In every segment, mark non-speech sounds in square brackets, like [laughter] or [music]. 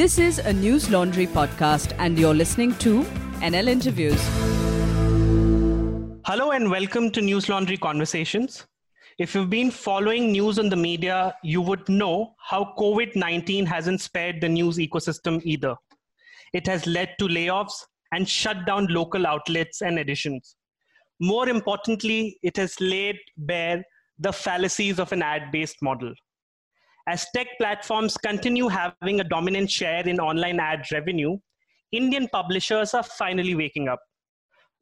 This is a Newslaundry podcast, and you're listening to NL Interviews. Hello, and welcome to Newslaundry Conversations. If you've been following news on the media, you would know how COVID 19 hasn't spared the news ecosystem either. It has led to layoffs and shut down local outlets and editions. More importantly, it has laid bare the fallacies of an ad based model. As tech platforms continue having a dominant share in online ad revenue, Indian publishers are finally waking up.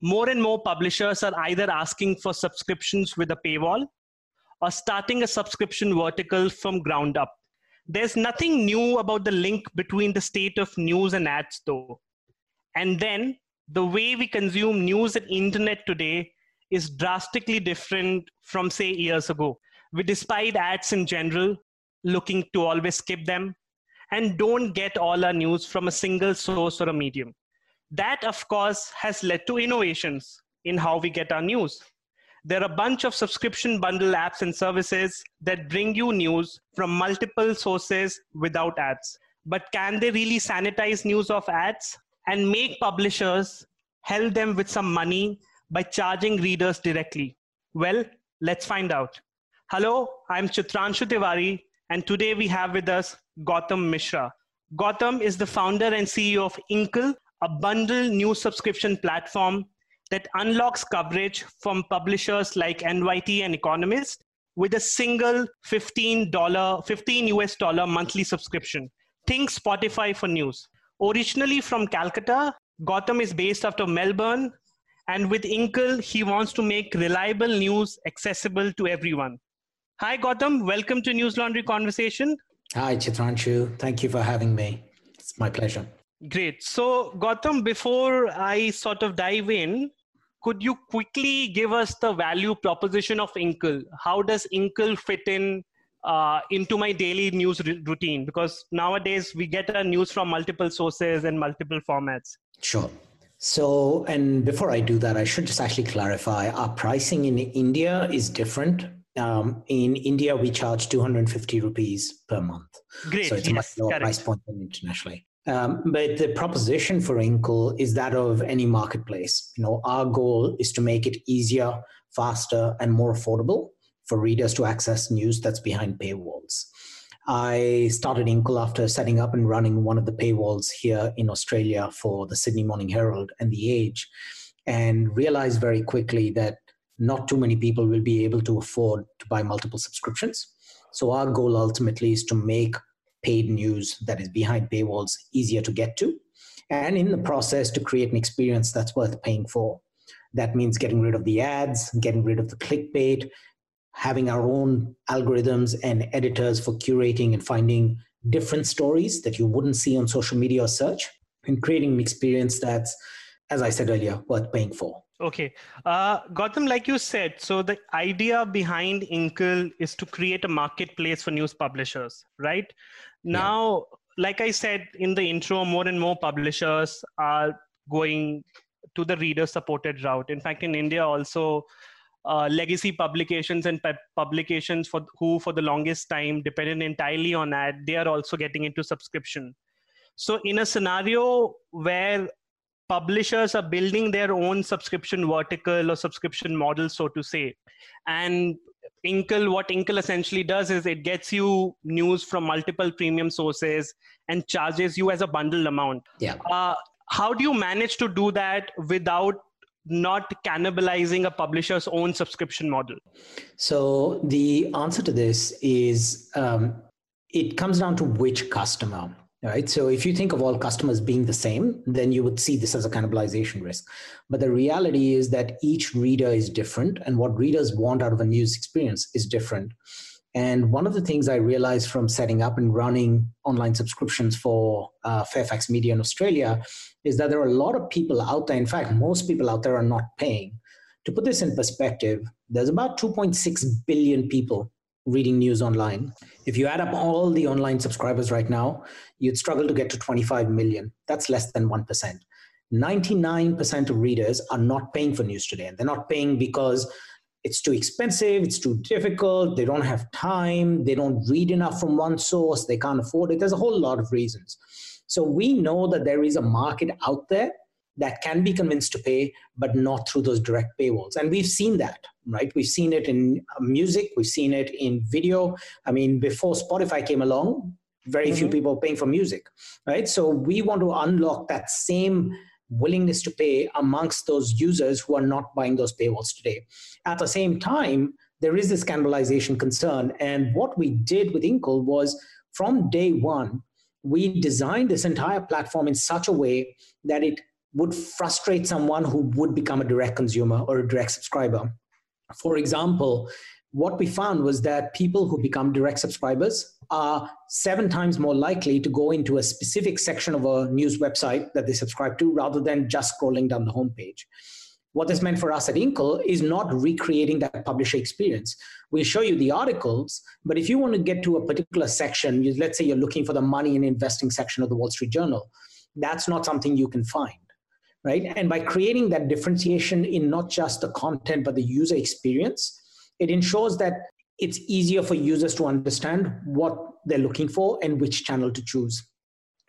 More and more publishers are either asking for subscriptions with a paywall or starting a subscription vertical from ground up. There's nothing new about the link between the state of news and ads, though. And then the way we consume news and internet today is drastically different from, say, years ago. We despite ads in general, looking to always skip them, and don't get all our news from a single source or a medium. That, of course, has led to innovations in how we get our news. There are a bunch of subscription bundle apps and services that bring you news from multiple sources without ads. But can they really sanitize news of ads and make publishers help them with some money by charging readers directly? Well, let's find out. Hello, I'm Chitranshu Tiwari, and today we have with us Gautam Mishra. Gautam is the founder and CEO of Inkl, a bundle news subscription platform that unlocks coverage from publishers like NYT and Economist with a single $15, 15 US dollar monthly subscription. Think Spotify for news. Originally from Calcutta, Gautam is based out of Melbourne, and with Inkl, he wants to make reliable news accessible to everyone. Hi, Gautam. Welcome to Newslaundry Conversation. Hi, Chitranshu. Thank you for having me. It's my pleasure. Great. So, Gautam, before I sort of dive in, could you quickly give us the value proposition of Inkl? How does Inkl fit in uh, into my daily news r- routine? Because nowadays we get our news from multiple sources and multiple formats. Sure. So, and before I do that, I should just actually clarify our pricing in India is different um, in India, we charge 250 rupees per month. Great. So it's yes, a much lower price point than internationally. Um, but the proposition for Inkl is that of any marketplace. You know, our goal is to make it easier, faster, and more affordable for readers to access news that's behind paywalls. I started Inkl after setting up and running one of the paywalls here in Australia for the Sydney Morning Herald and The Age, and realized very quickly that not too many people will be able to afford to buy multiple subscriptions. So our goal ultimately is to make paid news that is behind paywalls easier to get to, and in the process to create an experience that's worth paying for. That means getting rid of the ads, getting rid of the clickbait, having our own algorithms and editors for curating and finding different stories that you wouldn't see on social media or search, and creating an experience that's, as I said earlier, worth paying for. Okay. Uh, Gautam, like you said, so the idea behind Inkl is to create a marketplace for news publishers, right? Now, yeah. like I said in the intro, more and more publishers are going to the reader supported route. In fact, in India, also, uh, legacy publications and pe- publications for who for the longest time depended entirely on ad they are also getting into subscription so in a scenario where publishers are building their own subscription vertical or subscription model, so to say. And Inkl, what Inkl essentially does is it gets you news from multiple premium sources and charges you as a bundled amount. Yeah. Uh, how do you manage to do that without not cannibalizing a publisher's own subscription model? So the answer to this is um, it comes down to which customer right? So if you think of all customers being the same then you would see this as a cannibalization risk. But the reality is that each reader is different and what readers want out of a news experience is different. And one of the things i realized from setting up and running online subscriptions for uh, fairfax media in australia is that there are a lot of people out there. In fact most people out there are not paying. To put this in perspective there's about 2.6 billion people reading news online. If you add up all the online subscribers right now, you'd struggle to get to 25 million. That's less than 1%. 99% of readers are not paying for news today. And they're not paying because it's too expensive, it's too difficult, they don't have time, they don't read enough from one source, they can't afford it. There's a whole lot of reasons. So we know that there is a market out there that can be convinced to pay, but not through those direct paywalls. And we've seen that, right? We've seen it in uh, music, we've seen it in video. I mean, before Spotify came along, very mm-hmm. few people paying for music, right? So we want to unlock that same willingness to pay amongst those users who are not buying those paywalls today. At the same time, there is this cannibalization concern. And what we did with Inkl was from day one, we designed this entire platform in such a way that it would frustrate someone who would become a direct consumer or a direct subscriber. For example, what we found was that people who become direct subscribers are seven times more likely to go into a specific section of a news website that they subscribe to rather than just scrolling down the homepage. What this meant for us at Inkl is not recreating that publisher experience. We'll show you the articles, but if you want to get to a particular section, let's say you're looking for the money and investing section of the Wall Street Journal, that's not something you can find right? And by creating that differentiation in not just the content, but the user experience, it ensures that it's easier for users to understand what they're looking for and which channel to choose.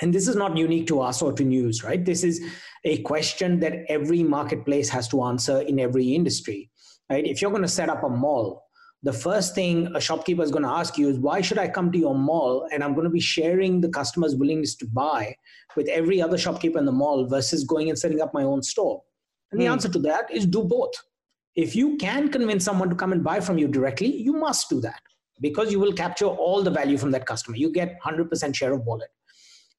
And this is not unique to us or to news, right? This is a question that every marketplace has to answer in every industry, right? If you're going to set up a mall, the first thing a shopkeeper is going to ask you is why should I come to your mall and I'm going to be sharing the customer's willingness to buy with every other shopkeeper in the mall versus going and setting up my own store? And the hmm. answer to that is do both. If you can convince someone to come and buy from you directly, you must do that because you will capture all the value from that customer. You get 100% share of wallet.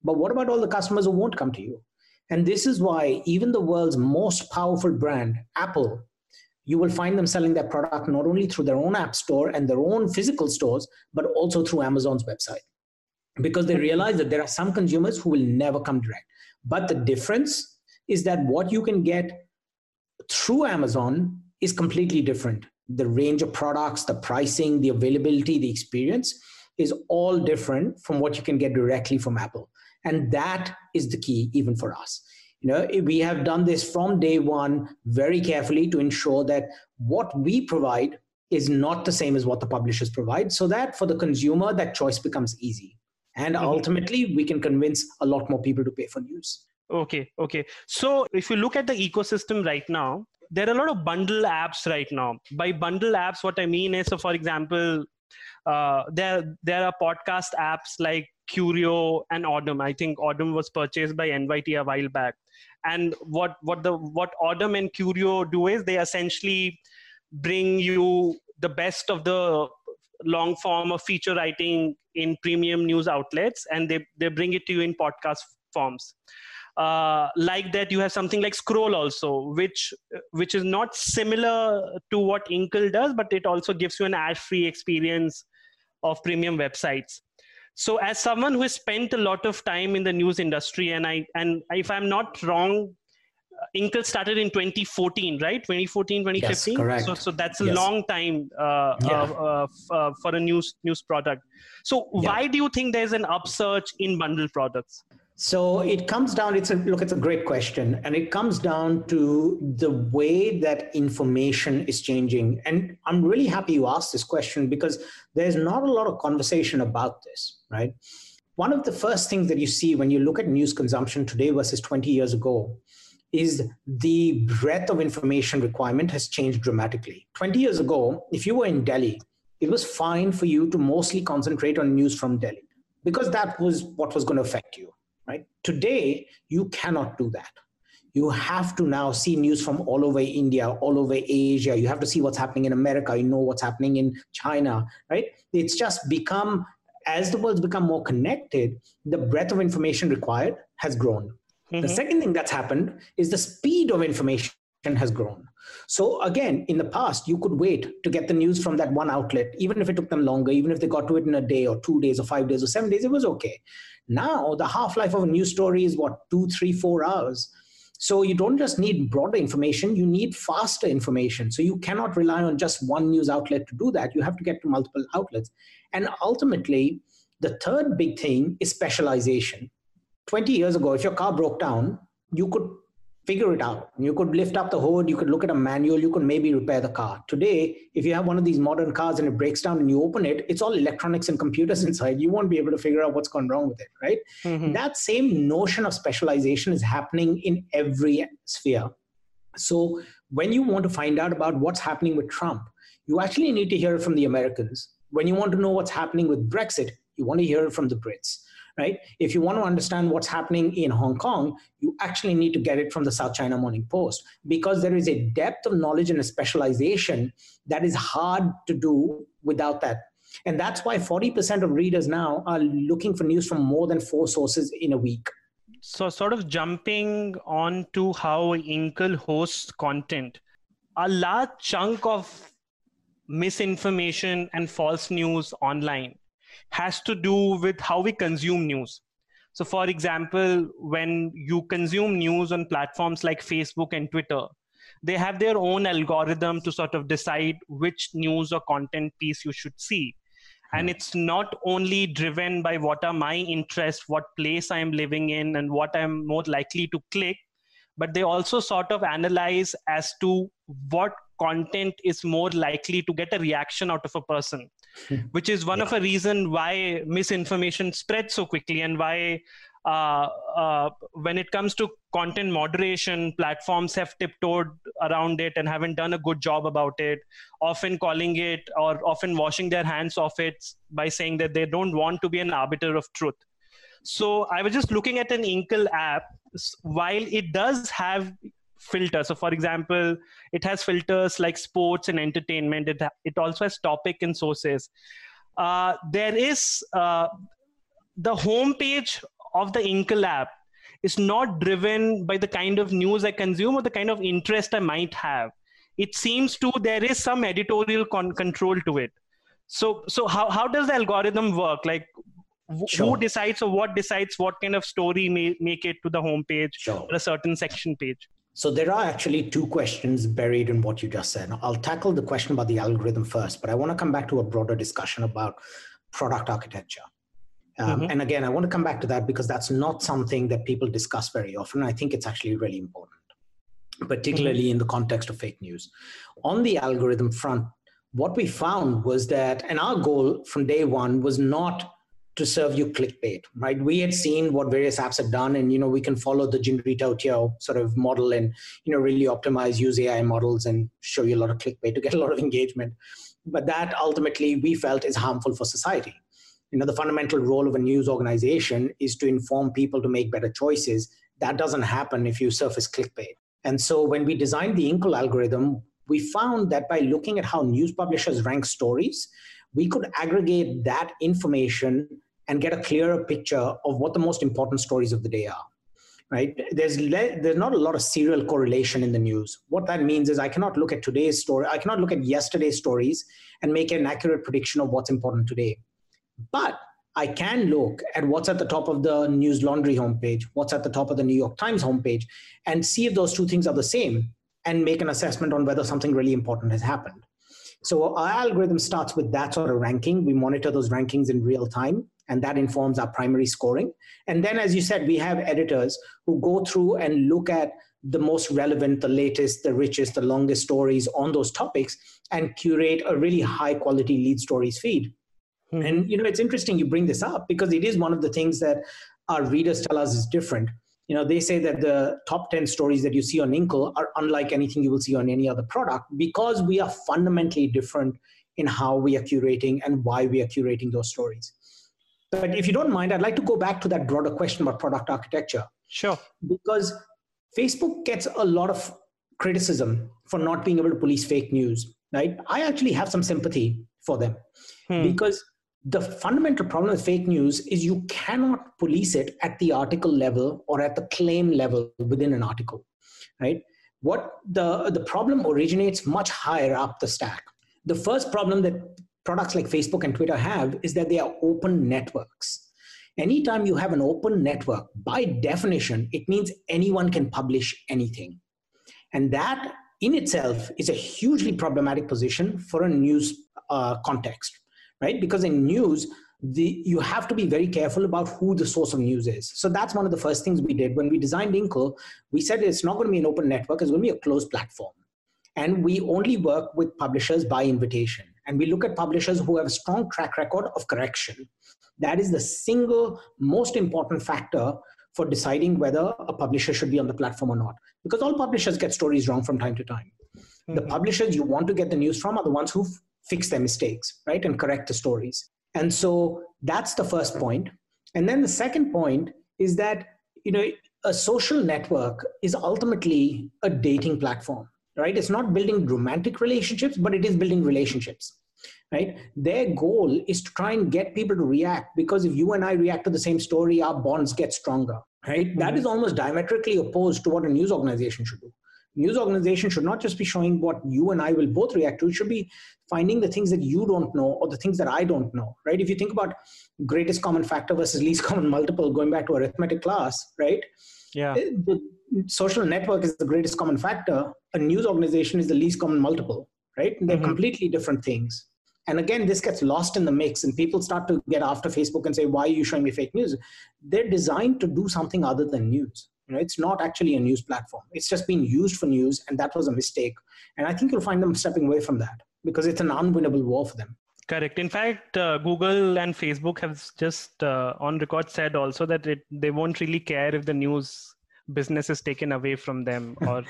But what about all the customers who won't come to you? And this is why even the world's most powerful brand, Apple, you will find them selling their product not only through their own app store and their own physical stores, but also through Amazon's website. Because they realize that there are some consumers who will never come direct. But the difference is that what you can get through Amazon is completely different. The range of products, the pricing, the availability, the experience is all different from what you can get directly from Apple. And that is the key, even for us. You know, we have done this from day one very carefully to ensure that what we provide is not the same as what the publishers provide, so that for the consumer, that choice becomes easy. And mm-hmm. ultimately, we can convince a lot more people to pay for news. Okay, okay. So if you look at the ecosystem right now, there are a lot of bundle apps right now. By bundle apps, what I mean is, so for example, uh, there there are podcast apps like Curio and Audm. I think Audm was purchased by NYT a while back. And what what the what Audm and Curio do is they essentially bring you the best of the long form of feature writing in premium news outlets, and they they bring it to you in podcast forms. Uh, like that you have something like scroll also which which is not similar to what Inkl does but it also gives you an ad free experience of premium websites so as someone who has spent a lot of time in the news industry and i and if i'm not wrong uh, Inkl started in 2014 right 2014 2015 yes, correct. so so that's a yes. long time uh, yeah. uh, uh, for a news news product so yeah. why do you think there's an upsurge in bundle products so it comes down, it's a look, it's a great question. And it comes down to the way that information is changing. And I'm really happy you asked this question because there's not a lot of conversation about this, right? One of the first things that you see when you look at news consumption today versus 20 years ago is the breadth of information requirement has changed dramatically. 20 years ago, if you were in Delhi, it was fine for you to mostly concentrate on news from Delhi because that was what was going to affect you right? Today, you cannot do that. You have to now see news from all over India, all over Asia. You have to see what's happening in America. You know what's happening in China, right? It's just become, as the world's become more connected, the breadth of information required has grown. Mm-hmm. The second thing that's happened is the speed of information has grown. So again, in the past, you could wait to get the news from that one outlet, even if it took them longer, even if they got to it in a day or two days or five days or seven days, it was okay. Now the half-life of a news story is what, two, three, four hours. So you don't just need broader information, you need faster information. So you cannot rely on just one news outlet to do that. You have to get to multiple outlets. And ultimately, the third big thing is specialization. 20 years ago, if your car broke down, you could figure it out. You could lift up the hood, you could look at a manual, you could maybe repair the car. Today, if you have one of these modern cars and it breaks down and you open it, it's all electronics and computers [laughs] inside. You won't be able to figure out what's gone wrong with it, right? Mm-hmm. That same notion of specialization is happening in every sphere. So when you want to find out about what's happening with Trump, you actually need to hear it from the Americans. When you want to know what's happening with Brexit, you want to hear it from the Brits right? If you want to understand what's happening in Hong Kong, you actually need to get it from the South China Morning Post because there is a depth of knowledge and a specialization that is hard to do without that. And that's why 40% of readers now are looking for news from more than four sources in a week. So, sort of jumping on to how Inkl hosts content, a large chunk of misinformation and false news online has to do with how we consume news. So, for example, when you consume news on platforms like Facebook and Twitter, they have their own algorithm to sort of decide which news or content piece you should see. And hmm. it's not only driven by what are my interests, what place I'm living in, and what I'm more likely to click, but they also sort of analyze as to what content is more likely to get a reaction out of a person. [laughs] which is one yeah. of a reason why misinformation spreads so quickly and why uh, uh, when it comes to content moderation, platforms have tiptoed around it and haven't done a good job about it, often calling it or often washing their hands off it by saying that they don't want to be an arbiter of truth. So I was just looking at an Inkl app. While it does have filter. So, for example, it has filters like sports and entertainment. It, it also has topic and sources. Uh, there is uh, the homepage of the Inkl app is not driven by the kind of news I consume or the kind of interest I might have. It seems to there is some editorial con- control to it. So, so how, how does the algorithm work? Like, sure. who decides or what decides what kind of story may make it to the homepage sure. or a certain section page? So there are actually two questions buried in what you just said. I'll tackle the question about the algorithm first, but I want to come back to a broader discussion about product architecture. Um, mm-hmm. And again, I want to come back to that because that's not something that people discuss very often. I think it's actually really important, particularly mm-hmm. in the context of fake news. On the algorithm front, what we found was that, and our goal from day one was not to serve you clickbait, right? We had seen what various apps have done, and you know we can follow the Jinri Toutiao sort of model and you know really optimize, use AI models, and show you a lot of clickbait to get a lot of engagement. But that ultimately we felt is harmful for society. You know, the fundamental role of a news organization is to inform people to make better choices. That doesn't happen if you surface clickbait. And so when we designed the Inkl algorithm, we found that by looking at how news publishers rank stories, we could aggregate that information and get a clearer picture of what the most important stories of the day are right? There's le- there's not a lot of serial correlation in the news. What that means is i cannot look at today's story i cannot look at yesterday's stories and make an accurate prediction of what's important today. But i can look at what's at the top of the Newslaundry homepage what's at the top of the new york times homepage and see if those two things are the same and make an assessment on whether something really important has happened so our algorithm starts with that sort of ranking. We monitor those rankings in real time, and that informs our primary scoring. And then, as you said, we have editors who go through and look at the most relevant, the latest, the richest, the longest stories on those topics and curate a really high quality lead stories feed. Mm-hmm. And you know, it's interesting you bring this up because it is one of the things that our readers tell us is different you know they say that the top 10 stories that you see on Inkl are unlike anything you will see on any other product because we are fundamentally different in how we are curating and why we are curating those stories. But if you don't mind i'd like to go back to that broader question about product architecture. Sure. Because facebook gets a lot of criticism for not being able to police fake news right? I actually have some sympathy for them hmm. because the fundamental problem with fake news is you cannot police it at the article level or at the claim level within an article right? What the the problem originates much higher up the stack. The first problem that products like facebook and twitter have is that they are open networks. Anytime you have an open network by definition it means anyone can publish anything. And that in itself is a hugely problematic position for a news uh, context right? Because in news, the, you have to be very careful about who the source of news is. So that's one of the first things we did when we designed Inkl. We said it's not going to be an open network; it's going to be a closed platform, and we only work with publishers by invitation. And we look at publishers who have a strong track record of correction. That is the single most important factor for deciding whether a publisher should be on the platform or not. Because all publishers get stories wrong from time to time. Mm-hmm. The publishers you want to get the news from are the ones who fix their mistakes, right, and correct the stories. And so that's the first point. And then the second point is that you know a social network is ultimately a dating platform, right? It's not building romantic relationships, but it is building relationships. Right? Their goal is to try and get people to react because if you and I react to the same story, our bonds get stronger. Right? Mm-hmm. That is almost diametrically opposed to what a news organization should do news organization should not just be showing what you and I will both react to. It should be finding the things that you don't know or the things that I don't know, right? If you think about greatest common factor versus least [laughs] common multiple, going back to arithmetic class, right? Yeah. Eh, the social network is the greatest common factor. A news organization is the least common multiple, right? And they're mm-hmm. completely different things. And again, this gets lost in the mix, and people start to get after Facebook and say, Why are you showing me fake news? They're designed to do something other than news. You know, it's not actually a news platform. It's just been used for news, and that was a mistake. And I think you'll find them stepping away from that because it's an unwinnable war for them. Correct. In fact, uh, Google and Facebook have just uh, on record said also that it, they won't really care if the news business is taken away from them [laughs] or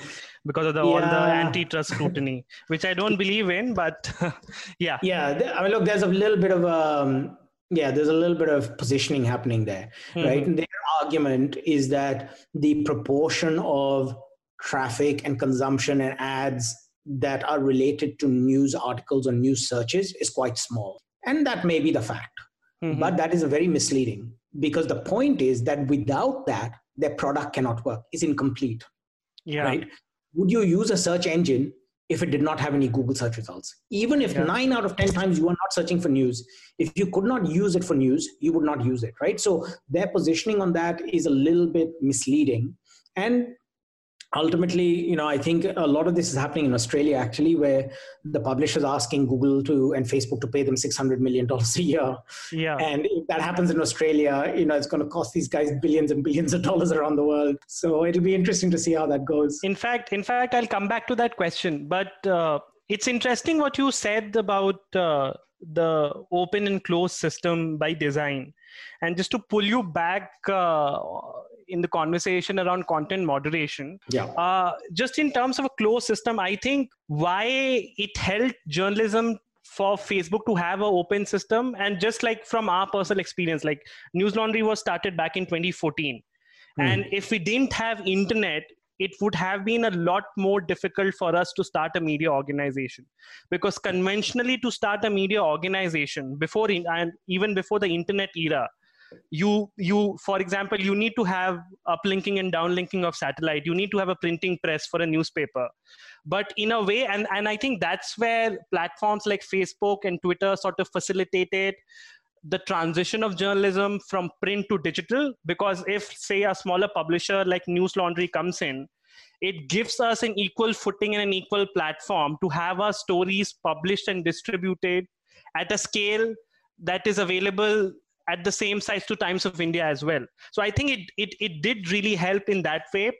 because of the, yeah. all the antitrust [laughs] scrutiny, which I don't believe in. But [laughs] yeah, yeah. I mean, look, there's a little bit of um, yeah, there's a little bit of positioning happening there, mm-hmm. right? And argument is that the proportion of traffic and consumption and ads that are related to news articles or news searches is quite small. And that may be the fact. Mm-hmm. But that is very misleading because the point is that without that, their product cannot work. It's incomplete. Yeah. Right? Would you use a search engine if it did not have any Google search results. Even if yeah. nine out of 10 times you are not searching for news, if you could not use it for news, you would not use it, right? So their positioning on that is a little bit misleading. And ultimately you know i think a lot of this is happening in australia actually where the publishers are asking google to and facebook to pay them 600 million dollars a year. Yeah. And if that happens in australia you know it's going to cost these guys billions and billions of dollars around the world. So it'll be interesting to see how that goes. In fact in fact i'll come back to that question. But uh, it's interesting what you said about uh, the open and closed system by design. And just to pull you back uh, in the conversation around content moderation. Yeah. Uh, just in terms of a closed system, I think why it helped journalism for Facebook to have an open system, and just like from our personal experience, like Newslaundry was started back in 2014, mm. and if we didn't have internet, it would have been a lot more difficult for us to start a media organization because conventionally to start a media organization before in, and even before the internet era you you for example you need to have uplinking and downlinking of satellite. You need to have a printing press for a newspaper. But in a way and and i think that's where platforms like facebook and twitter sort of facilitated the transition of journalism from print to digital because if say a smaller publisher like Newslaundry comes in it gives us an equal footing and an equal platform to have our stories published and distributed at a scale that is available at the same size to Times of India as well. So I think it, it, it did really help in that way.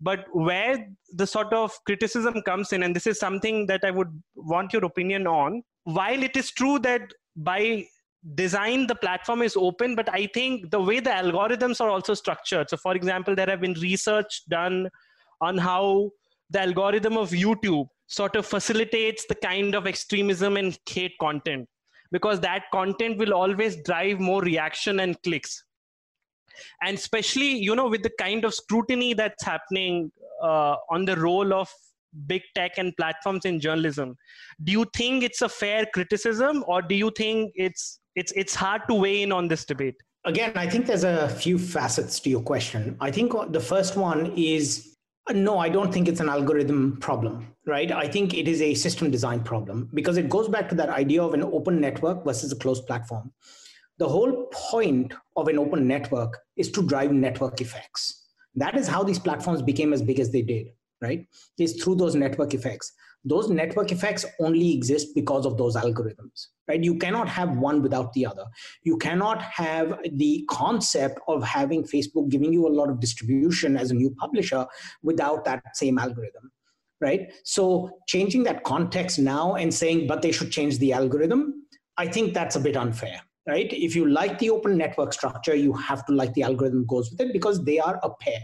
But where the sort of criticism comes in, and this is something that I would want your opinion on, while it is true that by design the platform is open, but I think the way the algorithms are also structured. So, for example, there have been research done on how the algorithm of YouTube sort of facilitates the kind of extremism and hate content because that content will always drive more reaction and clicks. And especially you know with the kind of scrutiny that's happening uh, on the role of big tech and platforms in journalism do you think it's a fair criticism or do you think it's it's it's hard to weigh in on this debate? Again i think there's a few facets to your question. I think the first one is Uh, no, I don't think it's an algorithm problem, right? I think it is a system design problem because it goes back to that idea of an open network versus a closed platform. The whole point of an open network is to drive network effects. That is how these platforms became as big as they did, right? Is through those network effects. those network effects only exist because of those algorithms right? You cannot have one without the other. You cannot have the concept of having facebook giving you a lot of distribution as a new publisher without that same algorithm right? So changing that context now and saying but they should change the algorithm i think that's a bit unfair right? If you like the open network structure you have to like the algorithm goes with it because they are a pair.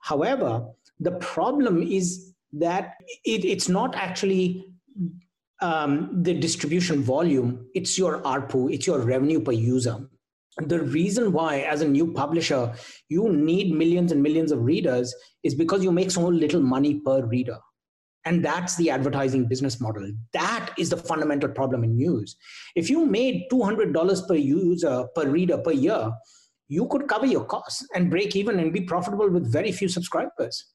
However the problem is that it, it's not actually um, the distribution volume, it's your ARPU, it's your revenue per user. The reason why, as a new publisher, you need millions and millions of readers is because you make so little money per reader. And that's the advertising business model. That is the fundamental problem in news. If you made $200 per user, per reader per year, you could cover your costs and break even and be profitable with very few subscribers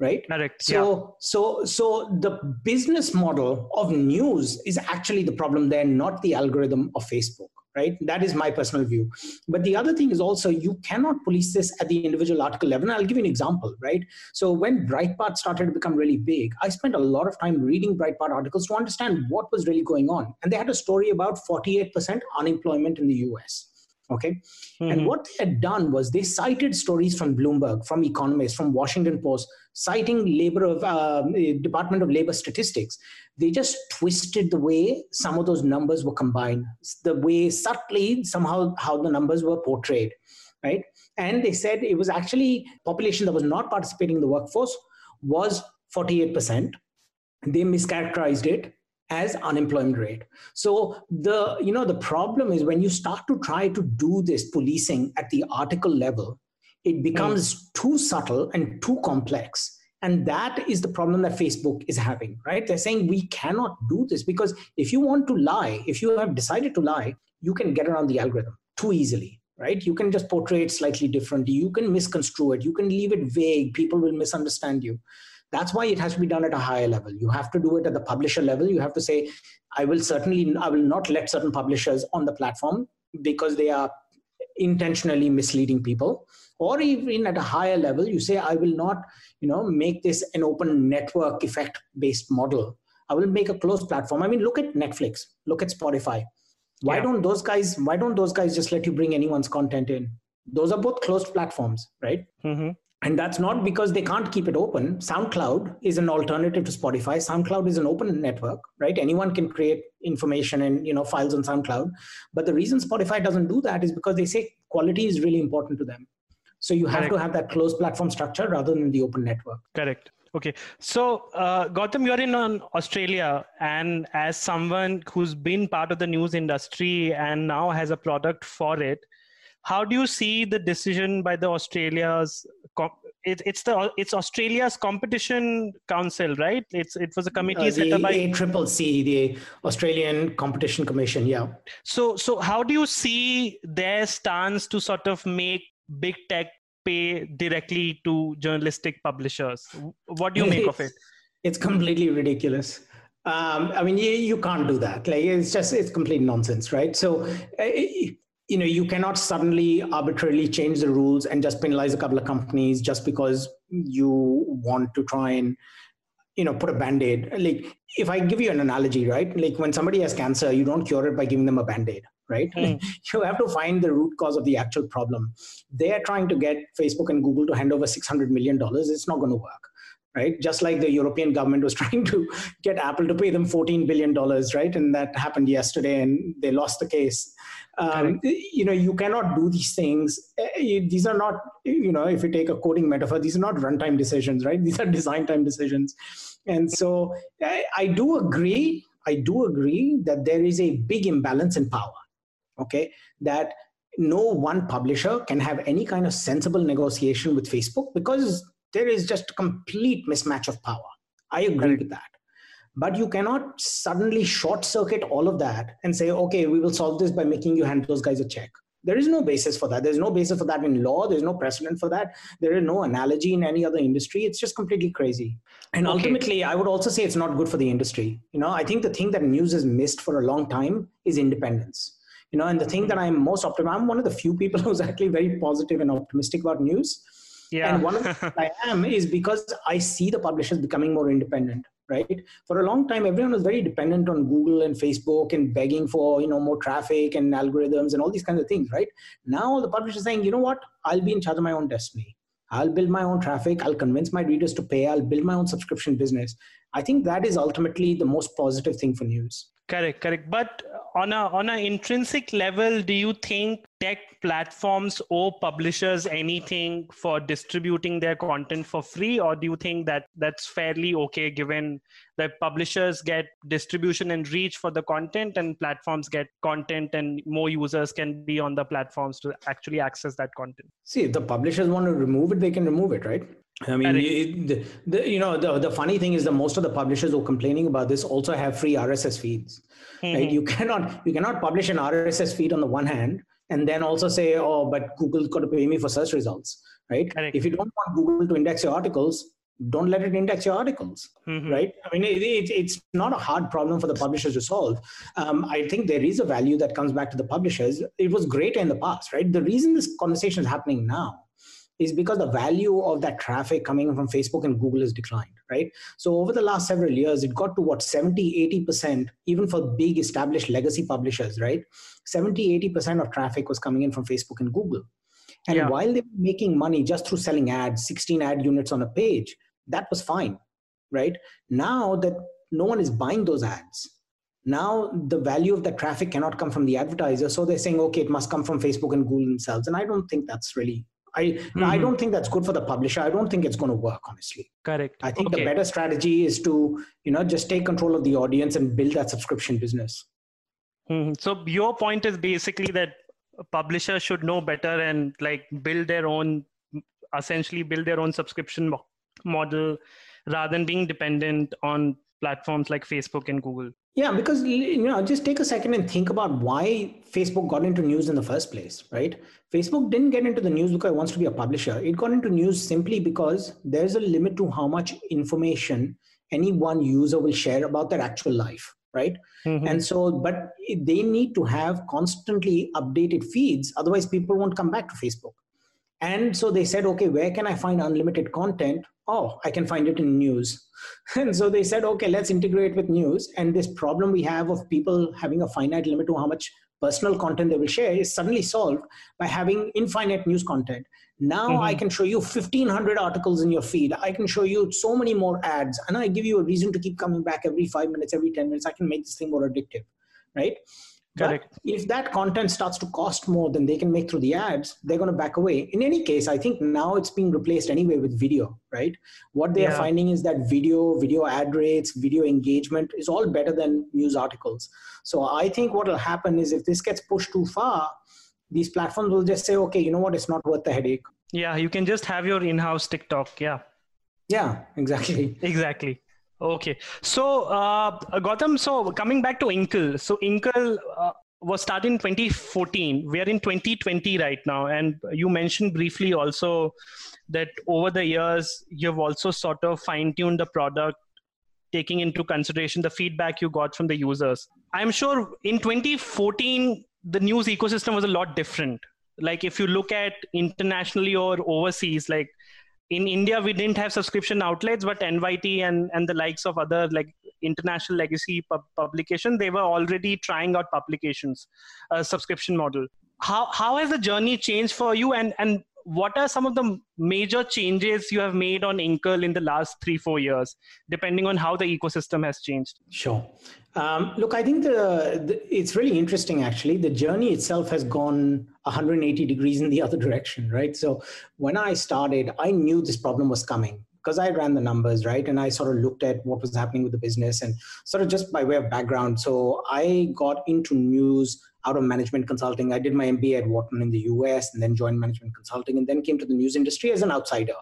right? Correct so yeah. so so the business model of news is actually the problem there not the algorithm of facebook right? That is my personal view. But the other thing is also you cannot police this at the individual article level. And i'll give you an example right? So when breitbart started to become really big i spent a lot of time reading breitbart articles to understand what was really going on. And they had a story about 48% unemployment in the us Okay. Mm-hmm. And what they had done was they cited stories from Bloomberg, from economists, from Washington Post, citing labor of uh, Department of Labor statistics. They just twisted the way some of those numbers were combined, the way subtly somehow how the numbers were portrayed, right? And they said it was actually population that was not participating in the workforce was 48%. They mischaracterized it as unemployment rate. So the you know the problem is when you start to try to do this policing at the article level it becomes mm. too subtle and too complex. And that is the problem that facebook is having right? They're saying we cannot do this because if you want to lie if you have decided to lie you can get around the algorithm too easily right? You can just portray it slightly differently. You can misconstrue it. You can leave it vague. People will misunderstand you that's why it has to be done at a higher level. You have to do it at the publisher level. You have to say, I will certainly, I will not let certain publishers on the platform because they are intentionally misleading people. Or even at a higher level, you say, I will not, you know, make this an open network effect based model. I will make a closed platform. I mean, look at Netflix, look at Spotify. Why yeah. don't those guys? Why don't those guys just let you bring anyone's content in? Those are both closed platforms, right? Mm-hmm and that's not because they can't keep it open. Soundcloud is an alternative to spotify. Soundcloud is an open network right? Anyone can create information and you know files on soundcloud. But the reason spotify doesn't do that is because they say quality is really important to them. So you have correct. to have that closed platform structure rather than the open network. Correct. Okay. So uh, gautam you're in on australia. And as someone who's been part of the news industry and now has a product for it how do you see the decision by the Australia's it, it's the it's Australia's competition council, right? It's it was a committee uh, set up by Triple C, the Australian Competition Commission. Yeah. So so how do you see their stance to sort of make big tech pay directly to journalistic publishers? What do you make of it? [laughs] It's completely ridiculous. Um, I mean, you, you can't do that. Like it's just it's complete nonsense, right? So. Uh, you know you cannot suddenly arbitrarily change the rules and just penalize a couple of companies just because you want to try and you know put a band-aid. Like if i give you an analogy right? Like when somebody has cancer you don't cure it by giving them a band-aid right? Mm. [laughs] you have to find the root cause of the actual problem. They are trying to get facebook and google to hand over 600 million dollars. It's not going to work right? Just like the european government was [laughs] trying to get apple to pay them 14 billion dollars right? And that happened yesterday and they lost the case um, you know you cannot do these things. Eh, these are not you know if you take a coding metaphor these are not runtime decisions right? [laughs] These are design time decisions. And so I, I do agree i do agree that there is a big imbalance in power okay? That no one publisher can have any kind of sensible negotiation with facebook because there is just a complete mismatch of power. I agree with that but you cannot suddenly short circuit all of that and say, okay, we will solve this by making you hand those guys a check. There is no basis for that. There's no basis for that in law. There's no precedent for that. There is no analogy in any other industry. It's just completely crazy. And okay. ultimately, I would also say it's not good for the industry. You know, I think the thing that news has missed for a long time is independence. You know, and the thing mm-hmm. that I'm most optimistic, I'm one of the few people [laughs] who's actually very positive and optimistic about news. Yeah. And one of the [laughs] I am is because I see the publishers becoming more independent right? For a long time, everyone was very dependent on Google and Facebook and begging for you know more traffic and algorithms and all these kinds of things, right? Now the publisher is saying, you know what, I'll be in charge of my own destiny. I'll build my own traffic. I'll convince my readers to pay. I'll build my own subscription business. I think that is ultimately the most positive thing for news. Correct, correct. But on a on an intrinsic level, do you think tech platforms owe publishers anything for distributing their content for free, or do you think that that's fairly okay given that publishers get distribution and reach for the content, and platforms get content, and more users can be on the platforms to actually access that content? See, if the publishers want to remove it, they can remove it, right? I mean, it, the, the, you know, the, the funny thing is that most of the publishers who are complaining about this also have free RSS feeds. Mm-hmm. Right? You [laughs] cannot you cannot publish an RSS feed on the one hand and then also say, oh, but Google's got to pay me for search results, right? Correct. If you don't want Google to index your articles, don't let it index your articles, mm-hmm. right? I mean, it, it, it's not a hard problem for the publishers to solve. Um, I think there is a value that comes back to the publishers. It was great in the past, right? The reason this conversation is happening now is because the value of that traffic coming from Facebook and Google has declined, right? So over the last several years, it got to what 70, 80%, even for big established legacy publishers, right? 70, 80% of traffic was coming in from Facebook and Google. And yeah. while they were making money just through selling ads, 16 ad units on a page, that was fine, right? Now that no one is buying those ads, now the value of the traffic cannot come from the advertiser. So they're saying, okay, it must come from Facebook and Google themselves. And I don't think that's really I mm-hmm. I don't think that's good for the publisher. I don't think it's going to work, honestly. Correct. I think okay. the better strategy is to you know just take control of the audience and build that subscription business. Mm-hmm. So your point is basically that publishers should know better and like build their own, essentially build their own subscription mo- model rather than being dependent on platforms like Facebook and Google. Yeah, because you know, just take a second and think about why Facebook got into news in the first place, right? Facebook didn't get into the news because it wants to be a publisher. It got into news simply because there's a limit to how much information any one user will share about their actual life, right? Mm-hmm. And so, but they need to have constantly updated feeds, otherwise, people won't come back to Facebook. And so they said, okay, where can I find unlimited content? Oh, I can find it in news. [laughs] And so they said, okay, let's integrate with news. And this problem we have of people having a finite limit to how much personal content they will share is suddenly solved by having infinite news content. Now mm-hmm. I can show you 1500 articles in your feed. I can show you so many more ads, and I give you a reason to keep coming back every five minutes, every 10 minutes. I can make this thing more addictive, right? Correct. But if that content starts to cost more than they can make through the ads, they're going to back away. In any case, I think now it's being replaced anyway with video, right? What they yeah. are finding is that video, video ad rates, video engagement is all better than news articles. So I think what will happen is if this gets pushed too far, these platforms will just say, okay, you know what, it's not worth the headache. Yeah, you can just have your in house TikTok. Yeah. Yeah, [laughs] exactly. exactly. Okay. So, uh, Gautam, so coming back to Inkl. So, Inkl uh, was started in 2014. We are in 2020 right now. And you mentioned briefly also that over the years, you've also sort of fine tuned the product, taking into consideration the feedback you got from the users. I'm sure in 2014, the news ecosystem was a lot different. Like, if you look at internationally or overseas, like in India, we didn't have subscription outlets, but NYT and, and the likes of other like international legacy pub- publication, they were already trying out publications, a subscription model. How, how has the journey changed for you? And, and what are some of the major changes you have made on Inkl in the last three, four years, depending on how the ecosystem has changed? Sure. Um, look, I think the, the, it's really interesting. Actually, the journey itself has gone 180 degrees in the [laughs] other direction, right? So when I started, I knew this problem was coming because I ran the numbers, right? And I sort of looked at what was happening with the business and sort of just by way of background. So I got into news out of management consulting. I did my MBA at Wharton in the US and then joined management consulting and then came to the news industry as an outsider,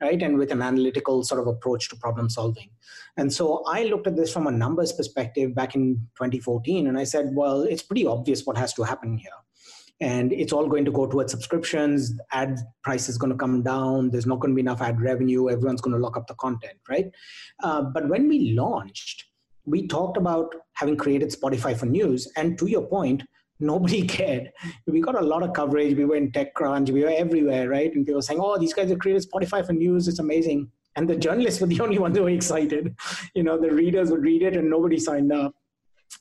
right? And with an analytical sort of approach to problem solving. And so I looked at this from a numbers perspective back in 2014 and I said, well, it's pretty obvious what has to happen here and it's all going to go towards subscriptions ad price is going to come down there's not going to be enough ad revenue everyone's going to lock up the content right uh, but when we launched we talked about having created spotify for news and to your point nobody [laughs] cared. We got a lot of coverage. We were in techcrunch. We were everywhere right? And people were saying oh these guys have created spotify for news. It's amazing. And the journalists were the [laughs] only ones who were excited. You know, the readers would read it and nobody signed up.